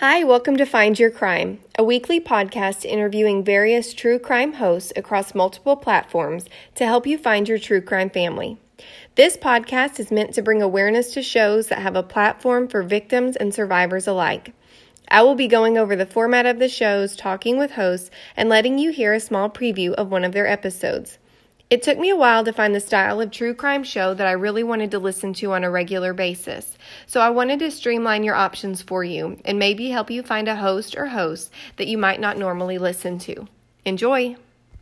Hi, welcome to Find Your Crime, a weekly podcast interviewing various true crime hosts across multiple platforms to help you find your true crime family. This podcast is meant to bring awareness to shows that have a platform for victims and survivors alike. I will be going over the format of the shows, talking with hosts, and letting you hear a small preview of one of their episodes. It took me a while to find the style of true crime show that I really wanted to listen to on a regular basis. So I wanted to streamline your options for you and maybe help you find a host or hosts that you might not normally listen to. Enjoy!